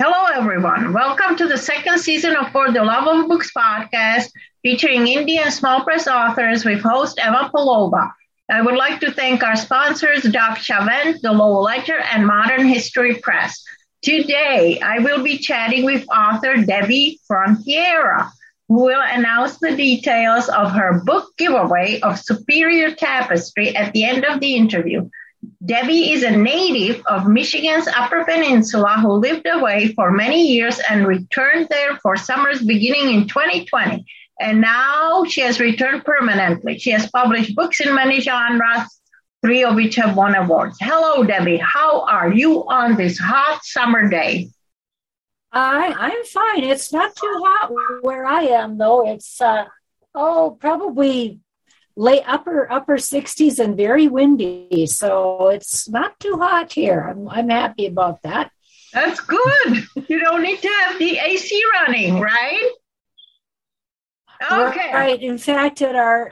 Hello, everyone. Welcome to the second season of For the Love of Books podcast, featuring indie and small press authors with host Eva Polova. I would like to thank our sponsors, Doc Chavent, the Lowell Ledger, and Modern History Press. Today, I will be chatting with author Debbie Frontiera, who will announce the details of her book giveaway of Superior Tapestry at the end of the interview. Debbie is a native of Michigan's Upper Peninsula who lived away for many years and returned there for summers beginning in 2020. And now she has returned permanently. She has published books in many genres, three of which have won awards. Hello, Debbie. How are you on this hot summer day? I I'm fine. It's not too hot where I am, though. It's uh, oh probably late upper upper 60s and very windy. So it's not too hot here. I'm, I'm happy about that. That's good. You don't need to have the ac running right? Okay. right. In fact at our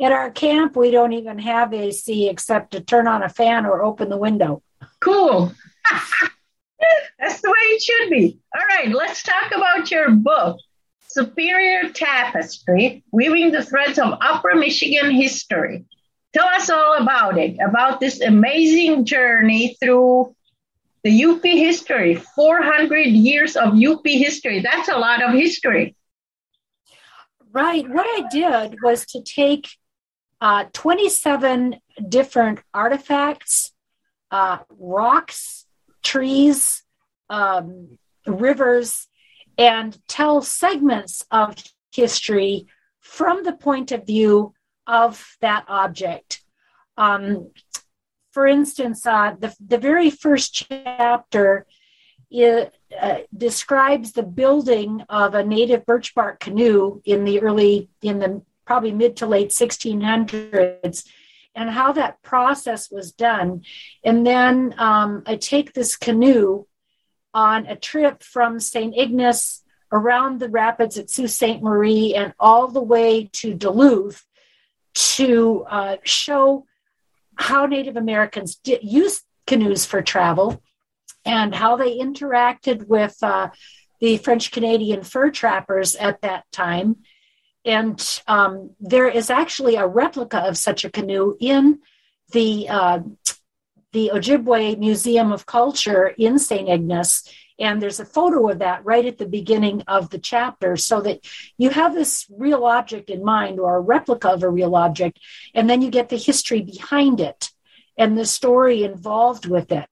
at our camp we don't even have ac except to turn on a fan or open the window. Cool. That's the way it should be. All right. Let's talk about your book Superior Tapestry, weaving the threads of Upper Michigan history. Tell us all about it, about this amazing journey through the UP history, 400 years of UP history. That's a lot of history. Right. What I did was to take uh, 27 different artifacts, uh, rocks, trees, um, rivers, and tell segments of history from the point of view of that object. Um, for instance, uh, the, the very first chapter it, uh, describes the building of a native birch bark canoe in the early, in the probably mid to late 1600s, and how that process was done. And then um, I take this canoe on a trip from St. Ignace around the rapids at Sault Ste. Marie and all the way to Duluth to uh, show how Native Americans did, used canoes for travel and how they interacted with uh, the French Canadian fur trappers at that time. And um, there is actually a replica of such a canoe in the uh, the Ojibwe Museum of Culture in St. Ignace. And there's a photo of that right at the beginning of the chapter so that you have this real object in mind or a replica of a real object, and then you get the history behind it and the story involved with it.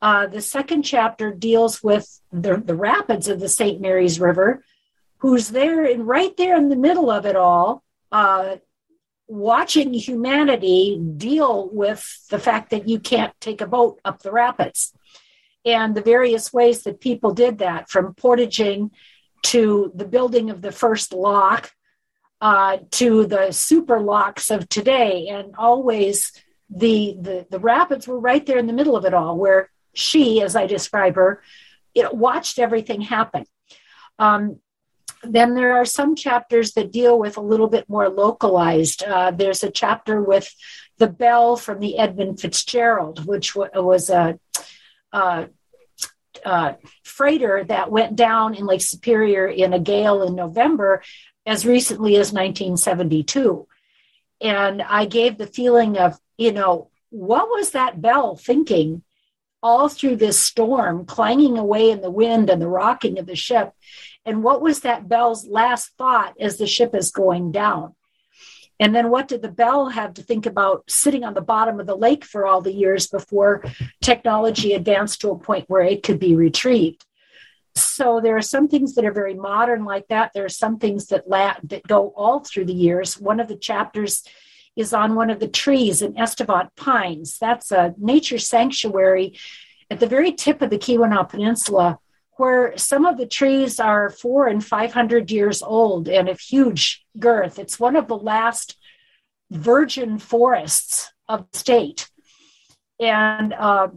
Uh, the second chapter deals with the, the rapids of the St. Mary's River, who's there and right there in the middle of it all, uh, watching humanity deal with the fact that you can't take a boat up the rapids. And the various ways that people did that from portaging to the building of the first lock uh, to the super locks of today and always the, the the rapids were right there in the middle of it all where she as i describe her it watched everything happen. Um, then there are some chapters that deal with a little bit more localized. Uh, there's a chapter with the bell from the Edmund Fitzgerald, which w- was a, a, a, freighter that went down in Lake Superior in a gale in November as recently as 1972. And I gave the feeling of, you know, what was that bell thinking all through this storm, clanging away in the wind and the rocking of the ship? And what was that bell's last thought as the ship is going down? And then what did the bell have to think about sitting on the bottom of the lake for all the years before technology advanced to a point where it could be retrieved? So there are some things that are very modern like that. There are some things that la- that go all through the years. One of the chapters is on one of the trees in Estivant Pines. That's a nature sanctuary at the very tip of the Keweenaw Peninsula where some of the trees are four and 500 years old and of huge girth. It's one of the last virgin forests of the state. And uh,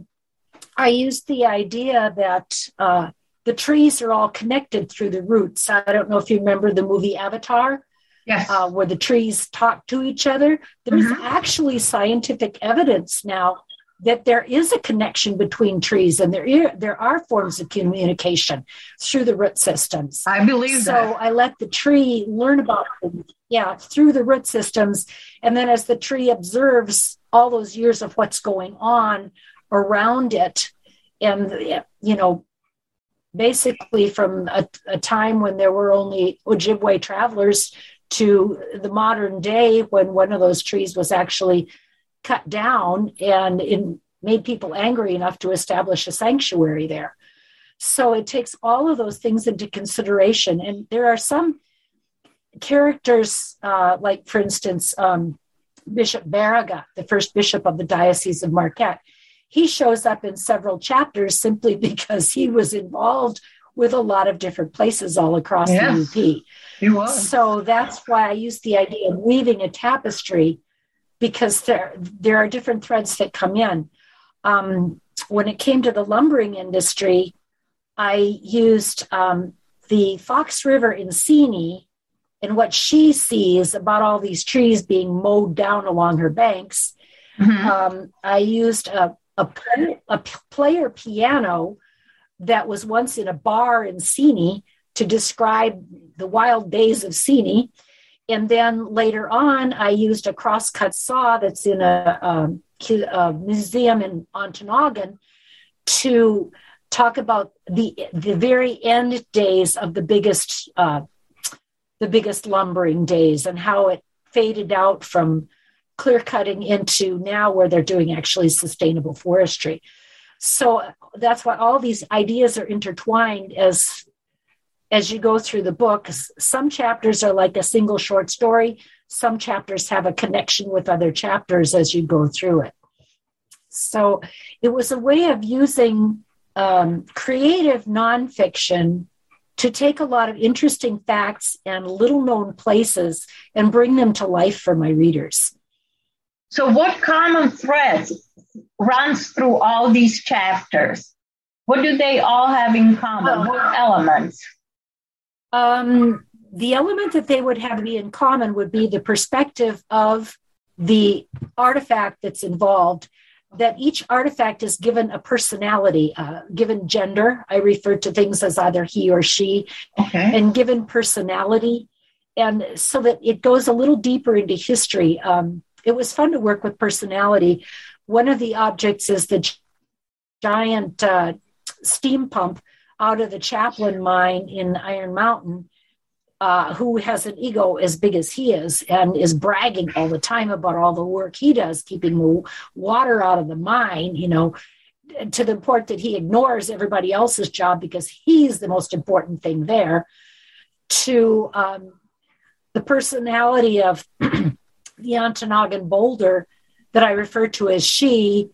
I used the idea that uh, the trees are all connected through the roots. I don't know if you remember the movie Avatar. Yes. Uh, where the trees talk to each other. There's mm-hmm. actually scientific evidence now that there is a connection between trees and there, there are forms of communication through the root systems. I believe so that. I let the tree learn about them, yeah, through the root systems. And then as the tree observes all those years of what's going on around it, and, you know, basically from a, a time when there were only Ojibwe travelers to the modern day when one of those trees was actually cut down and it made people angry enough to establish a sanctuary there. So it takes all of those things into consideration. And there are some characters, uh, like, for instance, um, Bishop Baraga, the first bishop of the Diocese of Marquette. He shows up in several chapters simply because he was involved with a lot of different places all across the UP. He was. So that's why I use the idea of weaving a tapestry because there there are different threads that come in. Um, when it came to the lumbering industry, I used um, the Fox River in Seney and what she sees about all these trees being mowed down along her banks. Mm-hmm. Um, I used a, a, a, player piano that was once in a bar in Seney to describe the wild days of Seney. And then later on, I used a crosscut saw that's in a, um, a museum in Ontonagon to talk about the the very end days of the biggest uh, the biggest lumbering days and how it faded out from clear cutting into now where they're doing actually sustainable forestry. So that's why all these ideas are intertwined as as you go through the book. Some chapters are like a single short story. Some chapters have a connection with other chapters as you go through it. So it was a way of using um, creative nonfiction to take a lot of interesting facts and little known places and bring them to life for my readers. So, what common threads runs through all these chapters? What do they all have in common? what elements? Um, the element that they would have be in common would be the perspective of the artifact that's involved that each artifact is given a personality, uh, given gender. I refer to things as either he or she, okay. and given personality. And so that it goes a little deeper into history. Um, it was fun to work with personality. One of the objects is the giant uh, steam pump out of the Chapin mine in Iron Mountain uh, who has an ego as big as he is and is bragging all the time about all the work he does, keeping the water out of the mine, you know, to the point that he ignores everybody else's job because he's the most important thing there, to um, the personality of the Ontonagon boulder that I refer to as she,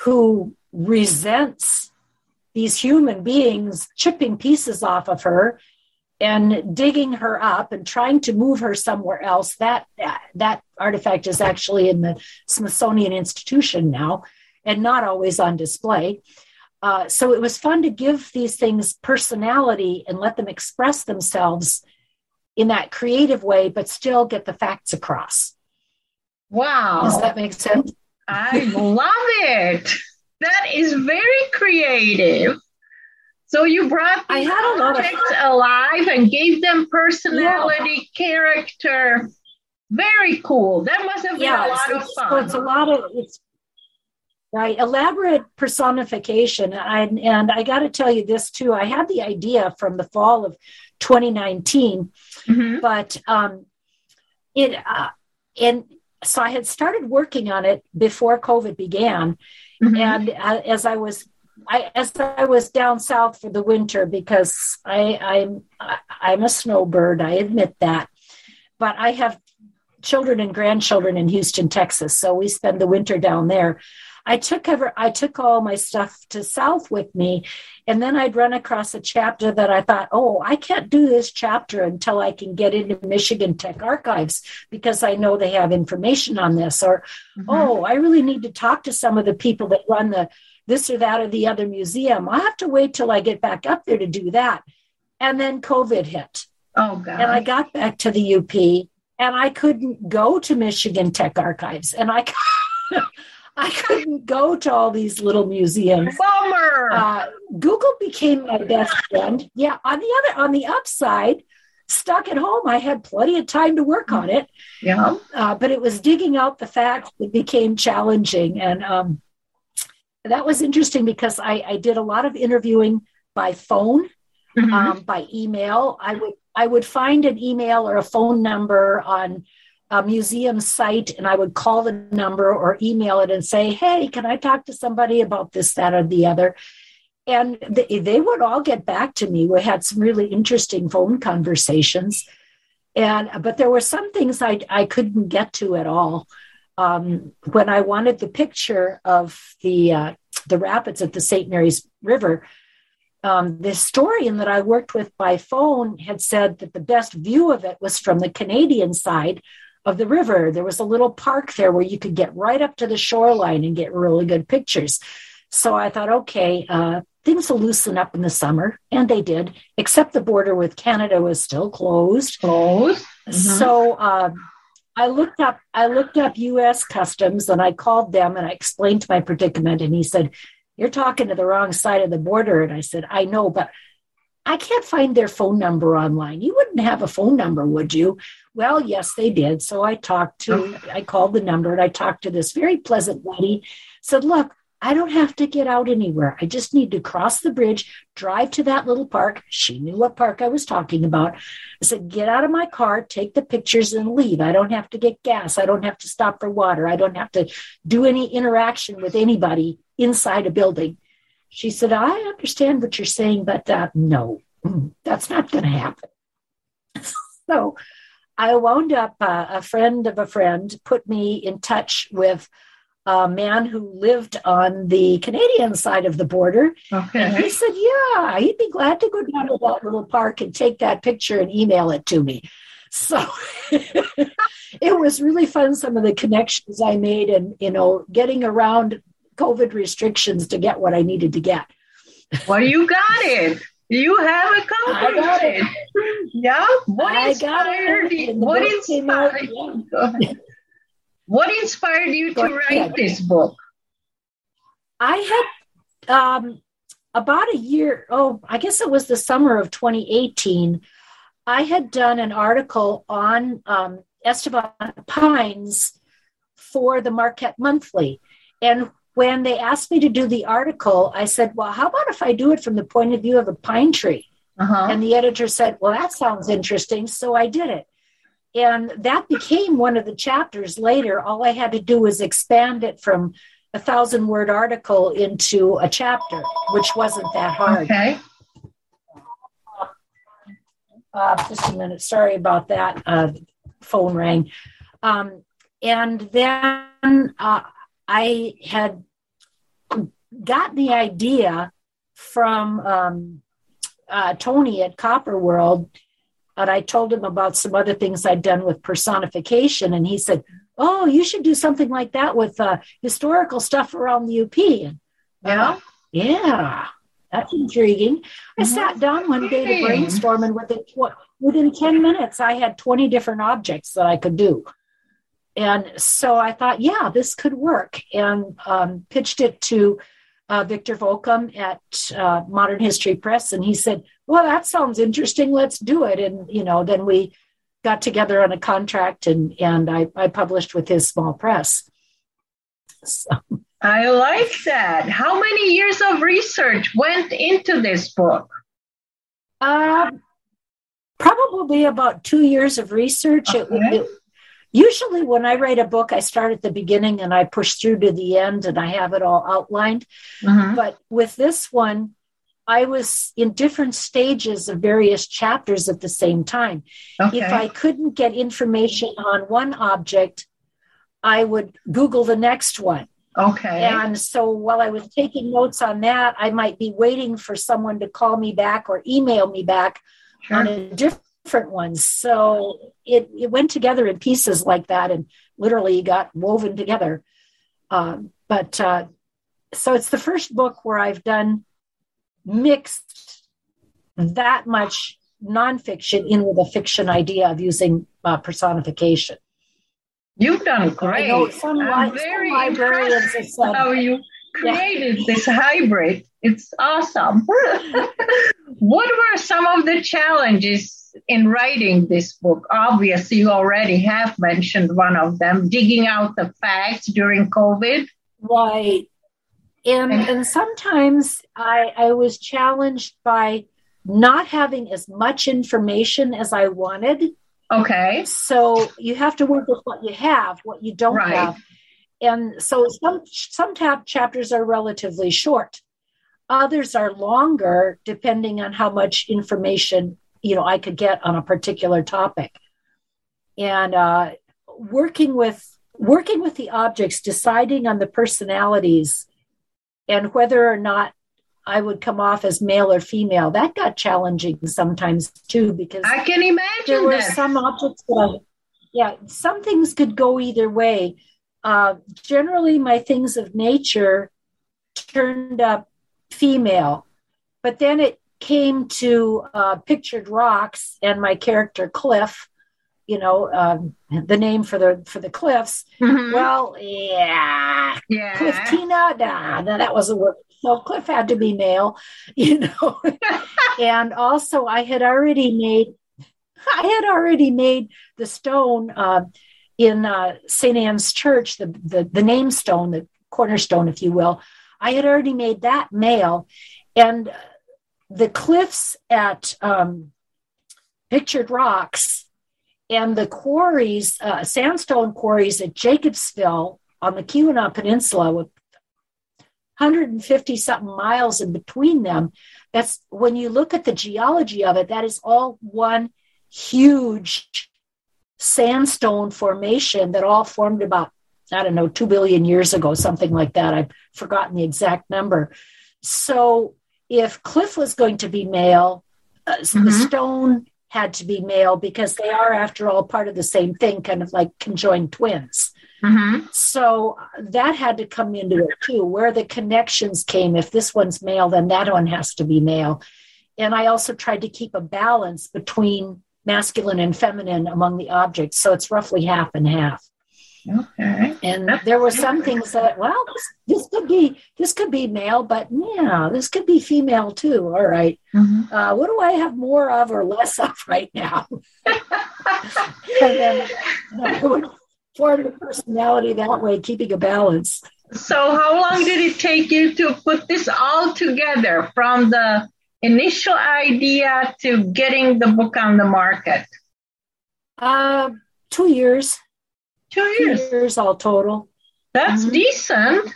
who resents these human beings chipping pieces off of her and digging her up and trying to move her somewhere else. That that artifact is actually in the Smithsonian Institution now, and not always on display. Uh, so it was fun to give these things personality and let them express themselves in that creative way, but still get the facts across. Wow. Does that make sense? I love it. That is very creative. So you brought I had a lot of alive and gave them personality, yeah. character. Very cool. That must have been yeah, a lot of fun. So it's a lot of it's right elaborate personification. And and I got to tell you this too. I had the idea from the fall of 2019, mm-hmm. but um, it uh, and so I had started working on it before COVID began. Mm-hmm. And as I was I, as I was down south for the winter because I, I'm I'm a snowbird. I admit that, but I have children and grandchildren in Houston, Texas, so we spend the winter down there. I took ever I took all my stuff to South with me, and then I'd run across a chapter that I thought, oh, I can't do this chapter until I can get into Michigan Tech Archives because I know they have information on this. Or, mm-hmm. oh, I really need to talk to some of the people that run the this or that or the other museum. I have to wait till I get back up there to do that. And then COVID hit. Oh, God. And I got back to the UP and I couldn't go to Michigan Tech Archives. And I, I couldn't go to all these little museums. Bummer. Uh, Google became my best friend. Yeah. On the other, on the upside, stuck at home, I had plenty of time to work on it. Yeah. Uh, but it was digging out the facts that became challenging, and um, that was interesting because I, I, did a lot of interviewing by phone, mm-hmm. um, by email. I would I would find an email or a phone number on a museum site and I would call the number or email it and say, Hey, can I talk to somebody about this, that, or the other? And they, they would all get back to me. We had some really interesting phone conversations. And but there were some things I, I couldn't get to at all. Um, when I wanted the picture of the uh, the rapids at the St. Mary's River, um, the historian that I worked with by phone had said that the best view of it was from the Canadian side, of the river. There was a little park there where you could get right up to the shoreline and get really good pictures. So I thought, okay, uh, things will loosen up in the summer, and they did. Except the border with Canada was still closed. Closed. Mm-hmm. So um, I looked up. I looked up U.S. Customs, and I called them and I explained my predicament. And he said, "You're talking to the wrong side of the border." And I said, "I know, but." I can't find their phone number online. You wouldn't have a phone number, would you? Well, yes, they did. So I talked to, oh. I called the number and I talked to this very pleasant lady. Said, look, I don't have to get out anywhere. I just need to cross the bridge, drive to that little park. She knew what park I was talking about. I said, get out of my car, take the pictures, and leave. I don't have to get gas. I don't have to stop for water. I don't have to do any interaction with anybody inside a building. She said, I understand what you're saying, but uh, no, that's not going to happen. so I wound up, uh, a friend of a friend put me in touch with a man who lived on the Canadian side of the border. Okay. And he said, Yeah, he'd be glad to go down to that little park and take that picture and email it to me. So it was really fun, some of the connections I made and, you know, getting around COVID restrictions to get what I needed to get. Well, you got it. You have accomplished it. it. Yeah. What I inspired you? What inspired you? What inspired you to write this book? I had um, about a year, oh, I guess it was the summer of 2018. I had done an article on um, Estivant pines for the Marquette Monthly. And when they asked me to do the article, I said, Well, how about if I do it from the point of view of a pine tree? Uh-huh. And the editor said, Well, that sounds interesting. So I did it. And that became one of the chapters later. All I had to do was expand it from a thousand word article into a chapter, which wasn't that hard. Okay. Uh, just a minute. Sorry about that. Uh, phone rang. Um, and then uh, I had got the idea from um, uh, Tony at Copper World, and I told him about some other things I'd done with personification, and he said, "Oh, you should do something like that with uh, historical stuff around the UP." And, yeah, yeah, that's intriguing. I mm-hmm. sat down one day to brainstorm, and within within ten minutes, I had twenty different objects that I could do. And so I thought, yeah, this could work, and um, pitched it to uh, Victor Volkman at uh, Modern History Press, and he said, "Well, that sounds interesting. Let's do it." And you know, then we got together on a contract, and and I, I published with his small press. So. I like that. How many years of research went into this book? Uh, probably about two years of research. Okay. It, it, Usually, when I write a book, I start at the beginning and I push through to the end and I have it all outlined. Mm-hmm. But with this one, I was in different stages of various chapters at the same time. Okay. If I couldn't get information on one object, I would Google the next one. Okay. And so while I was taking notes on that, I might be waiting for someone to call me back or email me back sure. on a different different ones. So it, it went together in pieces like that and literally got woven together. Um, but uh, so it's the first book where I've done mixed that much nonfiction in with a fiction idea of using uh, personification. You've done great. Some, li- some librarians have said, how you created yeah. this hybrid. It's awesome. what were some of the challenges in writing this book? Obviously, you already have mentioned one of them, digging out the facts during COVID. Right. And, and sometimes I, I was challenged by not having as much information as I wanted. Okay. So you have to work with what you have, what you don't right. have. And so some some tab chapters are relatively short. Others are longer depending on how much information, you know, I could get on a particular topic. And uh, working with working with the objects, deciding on the personalities and whether or not I would come off as male or female. That got challenging sometimes too because I can imagine there were that. some objects that yeah, some things could go either way. Uh, generally, my things of nature turned up female, but then it came to uh, pictured rocks and my character Cliff. You know um, the name for the for the cliffs. Mm-hmm. Well, yeah, yeah, Cliff Tina. Nah, that wasn't work. So Cliff had to be male, you know. and also, I had already made, I had already made the stone uh, in uh, St. Anne's Church, the, the the name stone, the cornerstone, if you will. I had already made that male, and the cliffs at um, Pictured Rocks and the quarries, uh, sandstone quarries at Jacobsville on the Keweenaw Peninsula with 150 something miles in between them. That's when you look at the geology of it, that is all one huge sandstone formation that all formed about, I don't know, 2 billion years ago, something like that. I've forgotten the exact number. So if Cliff was going to be male, uh, mm-hmm. the stone had to be male because they are, after all, part of the same thing, kind of like conjoined twins. Mm-hmm. So that had to come into it too, where the connections came. If this one's male, then that one has to be male. And I also tried to keep a balance between masculine and feminine among the objects. So it's roughly half and half. Okay. And there were some things that, well, this, this, could be this could be male, but yeah, this could be female too. All right. mm-hmm. uh, what do I have more of or less of right now? and then I would form the personality that way, keeping a balance. So, how long did it take you to put this all together from the initial idea to getting the book on the market? Uh, two years. Two years. Two years all total. That's mm-hmm. decent.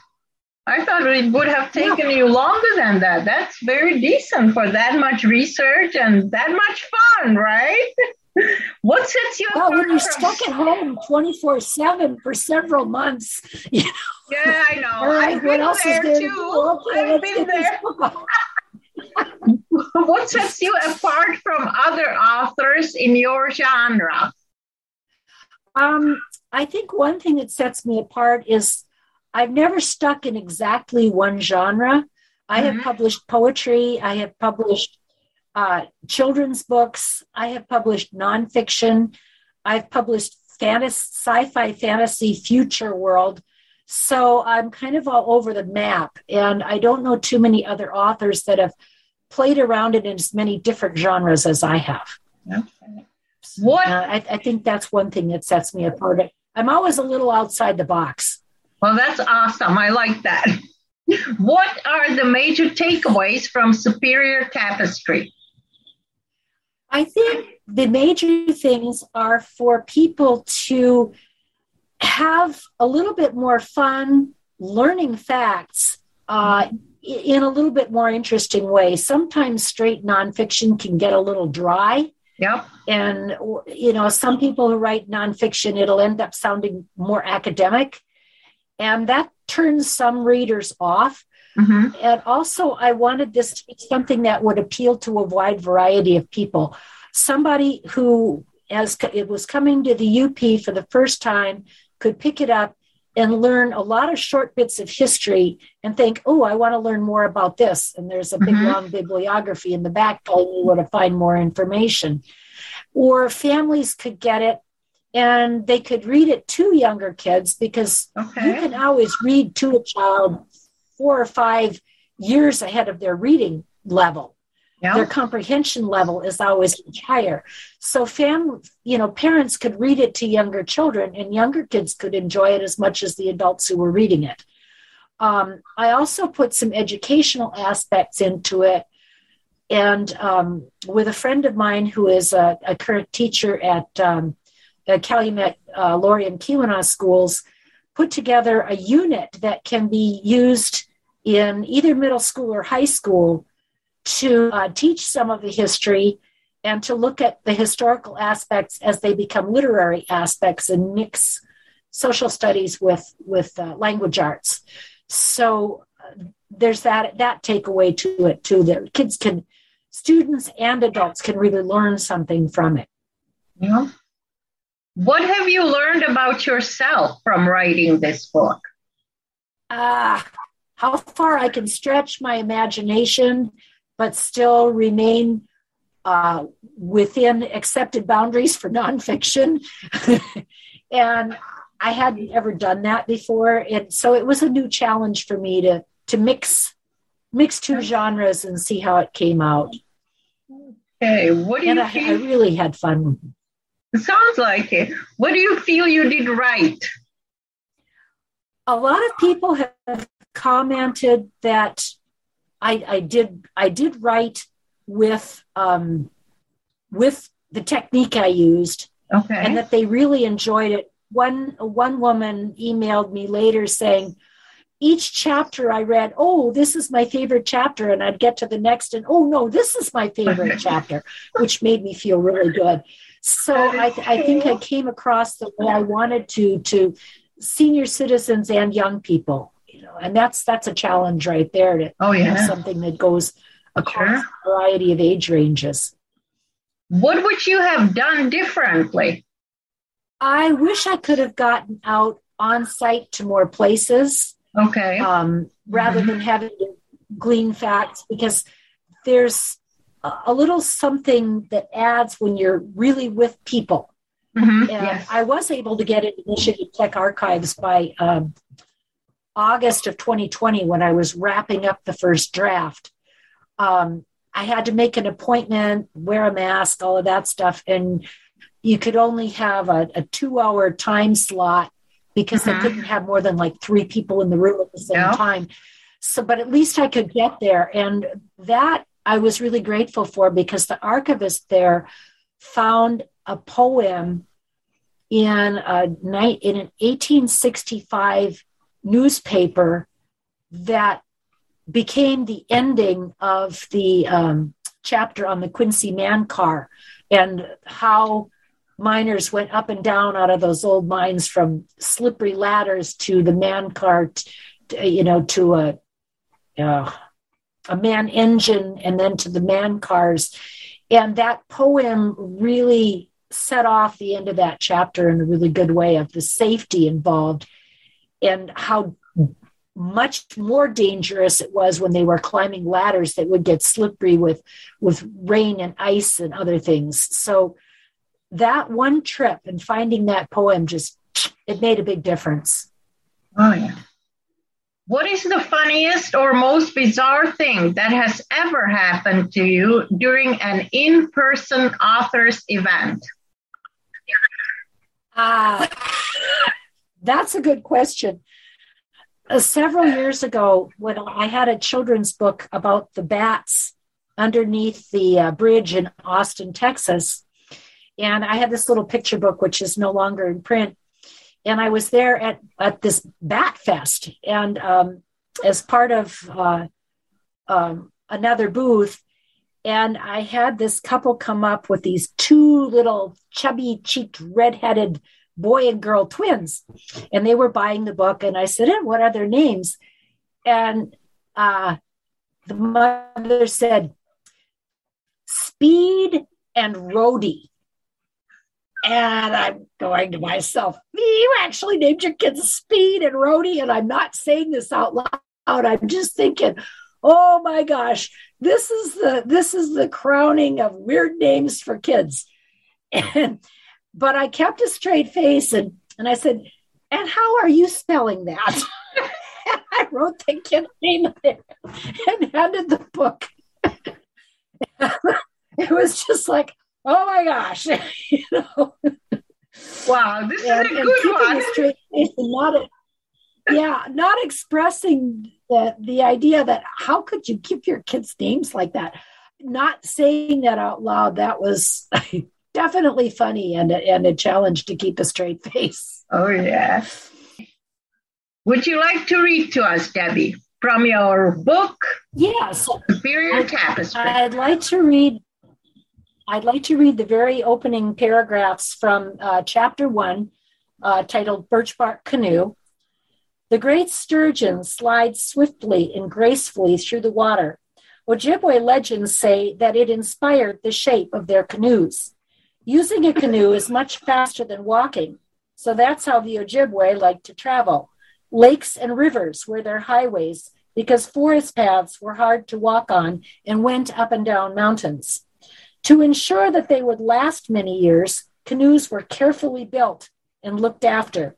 I thought it would have taken yeah. you longer than that. That's very decent for that much research and that much fun, right? what sets you well, when you're from... stuck at home 24 7 for several months you know yeah i know I've what else is there too okay, I've been there. what sets you apart from other authors in your genre um, i think one thing that sets me apart is i've never stuck in exactly one genre i mm-hmm. have published poetry i have published uh, children's books. I have published nonfiction. I've published fantasy, sci-fi, fantasy, future world. So I'm kind of all over the map, and I don't know too many other authors that have played around it in as many different genres as I have. Okay. What? Uh, I, I think that's one thing that sets me apart. I'm always a little outside the box. Well, that's awesome. I like that. what are the major takeaways from Superior Tapestry? I think the major things are for people to have a little bit more fun learning facts uh, in a little bit more interesting way. Sometimes straight nonfiction can get a little dry. Yep. And, you know, some people who write nonfiction, it'll end up sounding more academic. And that turns some readers off. Mm-hmm. And also, I wanted this to be something that would appeal to a wide variety of people. Somebody who, as it was coming to the UP for the first time, could pick it up and learn a lot of short bits of history and think, oh, I want to learn more about this. And there's a big mm-hmm. long bibliography in the back telling you where to find more information. Or families could get it and they could read it to younger kids because Okay. you can always read to a child four or five years ahead of their reading level Yeah. their comprehension level is always higher. So fam, you know, parents could read it to younger children, and younger kids could enjoy it as much as the adults who were reading it. Um, I also put some educational aspects into it, and um, with a friend of mine who is a, a current teacher at, um, Calumet uh, Laurium and Keweenaw schools, put together a unit that can be used in either middle school or high school to uh, teach some of the history and to look at the historical aspects as they become literary aspects and mix social studies with with uh, language arts. So uh, there's that that takeaway to it too. That kids can, students and adults can really learn something from it. Yeah. What have you learned about yourself from writing this book? Ah, how far I can stretch my imagination, but still remain uh, within accepted boundaries for nonfiction. and I hadn't ever done that before, and so it was a new challenge for me to to mix mix two genres and see how it came out. Okay. What do And you I, I really had fun. It sounds like it. What do you feel you did right? a lot of people have commented that I, I did I did write with um, with the technique I used Okay. and that they really enjoyed it. One one woman emailed me later saying, each chapter I read, oh, this is my favorite chapter, and I'd get to the next, and oh no, this is my favorite chapter, which made me feel really good. So I, I think I came across the way I wanted to to senior citizens and young people, you know, and that's that's a challenge right there to oh have yeah. something that goes across Sure. a variety of age ranges. What would you have done differently? I wish I could have gotten out on site to more places Okay. um, rather than having to glean facts because there's a little something that adds when you're really with people. Mhm. And Yes. I was able to get into Michigan Tech Archives by um, August of 2020 when I was wrapping up the first draft. Um, I had to make an appointment, wear a mask, all of that stuff. And you could only have a, a two hour time slot because Mhm. I couldn't have more than like three people in the room at the same time. So, but at least I could get there. And that I was really grateful for because the archivist there found a poem in a night in an 1865 newspaper that became the ending of the um, chapter on the Quincy man car and how miners went up and down out of those old mines from slippery ladders to the man car, t- you know, to a uh, a man engine and then to the man cars. And that poem really set off the end of that chapter in a really good way of the safety involved and how much more dangerous it was when they were climbing ladders that would get slippery with with rain and ice and other things so that one trip and finding that poem just it made a big difference Oh yeah. What is the funniest or most bizarre thing that has ever happened to you during an in-person authors event? Ah, that's a good question. Uh, several years ago, when I had a children's book about the bats underneath the uh, bridge in Austin, Texas, and I had this little picture book, which is no longer in print. And I was there at, at this bat fest, and um, as part of uh, um, another booth, and I had this couple come up with these two little chubby cheeked, redheaded boy and girl twins. And they were buying the book. And I said, and what are their names? And uh, the mother said, Speed and Rhodey. And I'm going to myself, you actually named your kids Speed and Rhodey. And I'm not saying this out loud. I'm just thinking, oh my gosh, this is the this is the crowning of weird names for kids. And but I kept a straight face and, and I said, and how are you spelling that? I wrote the kid's name there and handed the book. it was just like, oh my gosh, you know. Wow, this and, is a good one. straight face and not, yeah, not expressing the the idea that how could you keep your kids' names like that? Not saying that out loud. That was definitely funny and a, and a challenge to keep a straight face. Oh yes. Would you like to read to us, Debbie, from your book? Yes. Superior I'd, Tapestry. I'd like to read. I'd like to read the very opening paragraphs from uh, chapter one, uh, titled "Birch Bark Canoe." The great sturgeon slides swiftly and gracefully through the water. Ojibwe legends say that it inspired the shape of their canoes. Using a canoe is much faster than walking, so that's how the Ojibwe like to travel. Lakes and rivers were their highways because forest paths were hard to walk on and went up and down mountains. To ensure that they would last many years, canoes were carefully built and looked after.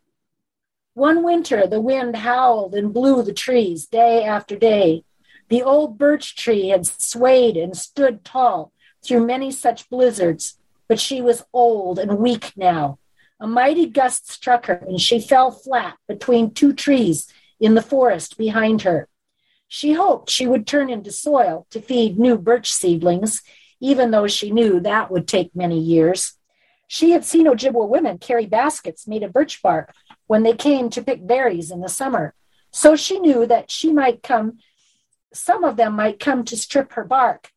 One winter, the wind howled and blew the trees day after day. The old birch tree had swayed and stood tall through many such blizzards, but she was old and weak now. A mighty gust struck her, and she fell flat between two trees in the forest behind her. She hoped she would turn into soil to feed new birch seedlings, even though she knew that would take many years. She had seen Ojibwa women carry baskets made of birch bark when they came to pick berries in the summer. So she knew that she might come, some of them might come to strip her bark.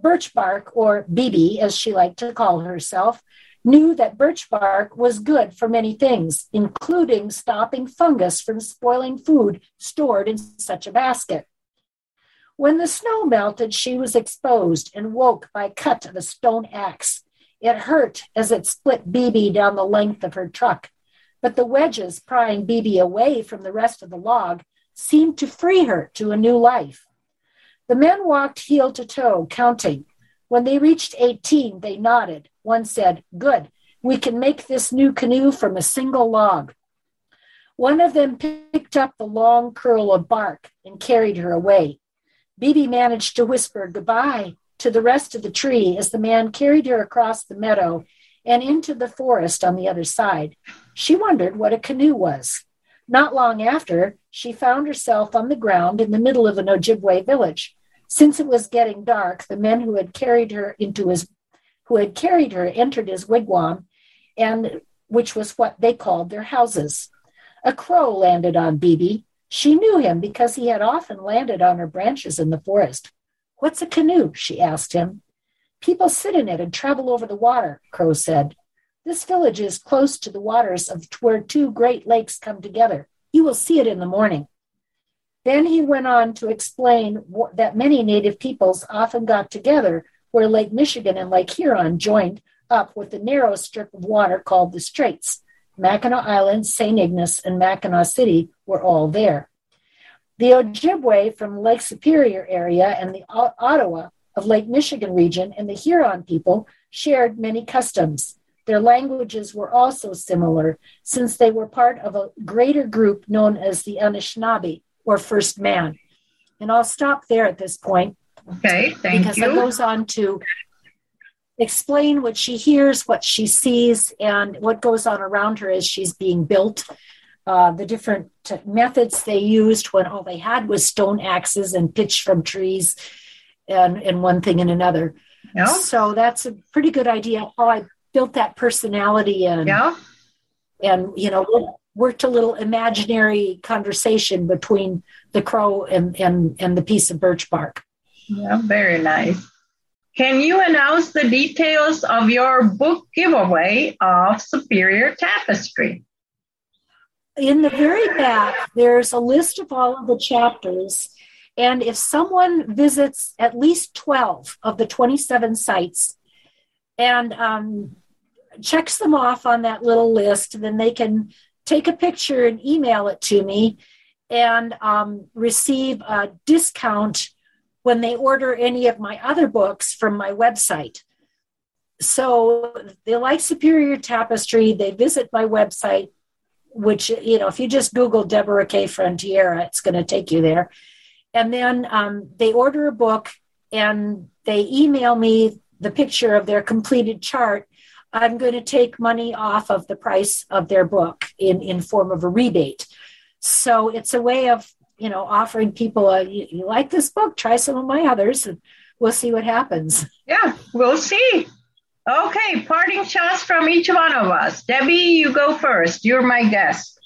Birch bark, or Bibi, as she liked to call herself, knew that birch bark was good for many things, including stopping fungus from spoiling food stored in such a basket. When the snow melted, she was exposed and woke by cut of a stone axe. It hurt as it split Bibi down the length of her truck but the wedges prying Bibi away from the rest of the log seemed to free her to a new life. The men walked heel to toe, counting. When they reached 18, they nodded. One said, Good, we can make this new canoe from a single log. One of them picked up the long curl of bark and carried her away. Bibi managed to whisper goodbye to the rest of the tree as the man carried her across the meadow and into the forest on the other side. She wondered what a canoe was. Not long after, she found herself on the ground in the middle of an Ojibwe village. Since it was getting dark, the men who had carried her into his who had carried her entered his wigwam, and which was what they called their houses. A crow landed on Bibi. She knew him because he had often landed on her branches in the forest. What's a canoe? she asked him. People sit in it and travel over the water, Crow said. This village is close to the waters of where two great lakes come together. You will see it in the morning. Then he went on to explain that many native peoples often got together where Lake Michigan and Lake Huron joined up with the narrow strip of water called the Straits. Mackinac Island, St. Ignace, and Mackinaw City were all there. The Ojibwe from Lake Superior area and the Ottawa of Lake Michigan region and the Huron people shared many customs. Their languages were also similar since they were part of a greater group known as the Anishinaabe or First Man. And I'll stop there at this point. Okay, thank because you. Because it goes on to explain what she hears, what she sees, and what goes on around her as she's being built. Uh, the different methods they used when all they had was stone axes and pitch from trees and, and one thing and another. Yeah. So that's a pretty good idea how I built that personality and yeah. and you know worked a little imaginary conversation between the crow and and and the piece of birch bark. Yeah, very nice. Can you announce the details of your book giveaway of Superior Tapestry? In the very back, there's a list of all of the chapters and if someone visits at least 12 of the 27 sites and um, checks them off on that little list, then they can take a picture and email it to me and um, receive a discount when they order any of my other books from my website. so they like Superior Tapestry. They visit my website, which, you know, if you just Google Deborah K. Frontiera, it's going to take you there. And then um, they order a book and they email me the picture of their completed chart. I'm going to take money off of the price of their book in, in form of a rebate. So it's a way of, you know, offering people a, you, you like this book, try some of my others, and we'll see what happens. Yeah, we'll see. Okay, parting shots from each one of us. Debbie, you go first. You're my guest.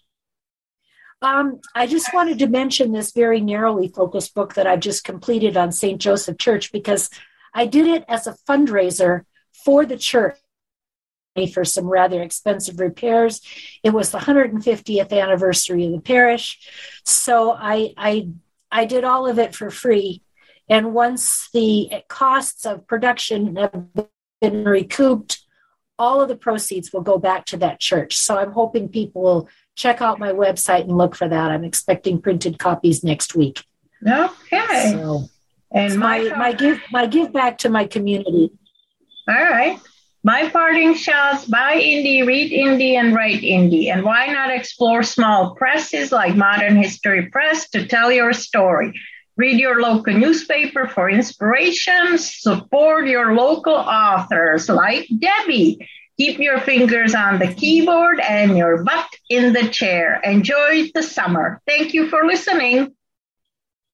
Um, I just wanted to mention this very narrowly focused book that I've just completed on St. Joseph Church because I did it as a fundraiser for the church for some rather expensive repairs. It was the 150th anniversary of the parish, so I I I did all of it for free. And once the costs of production have been recouped, all of the proceeds will go back to that church. So I'm hoping people will check out my website and look for that. I'm expecting printed copies next week. Okay. So, and my my give my give back to my community. All right. My parting shots buy indie, read indie, and write indie. And why not explore small presses like Modern History Press to tell your story? Read your local newspaper for inspiration. Support your local authors like Debbie. Keep your fingers on the keyboard and your butt in the chair. Enjoy the summer. Thank you for listening.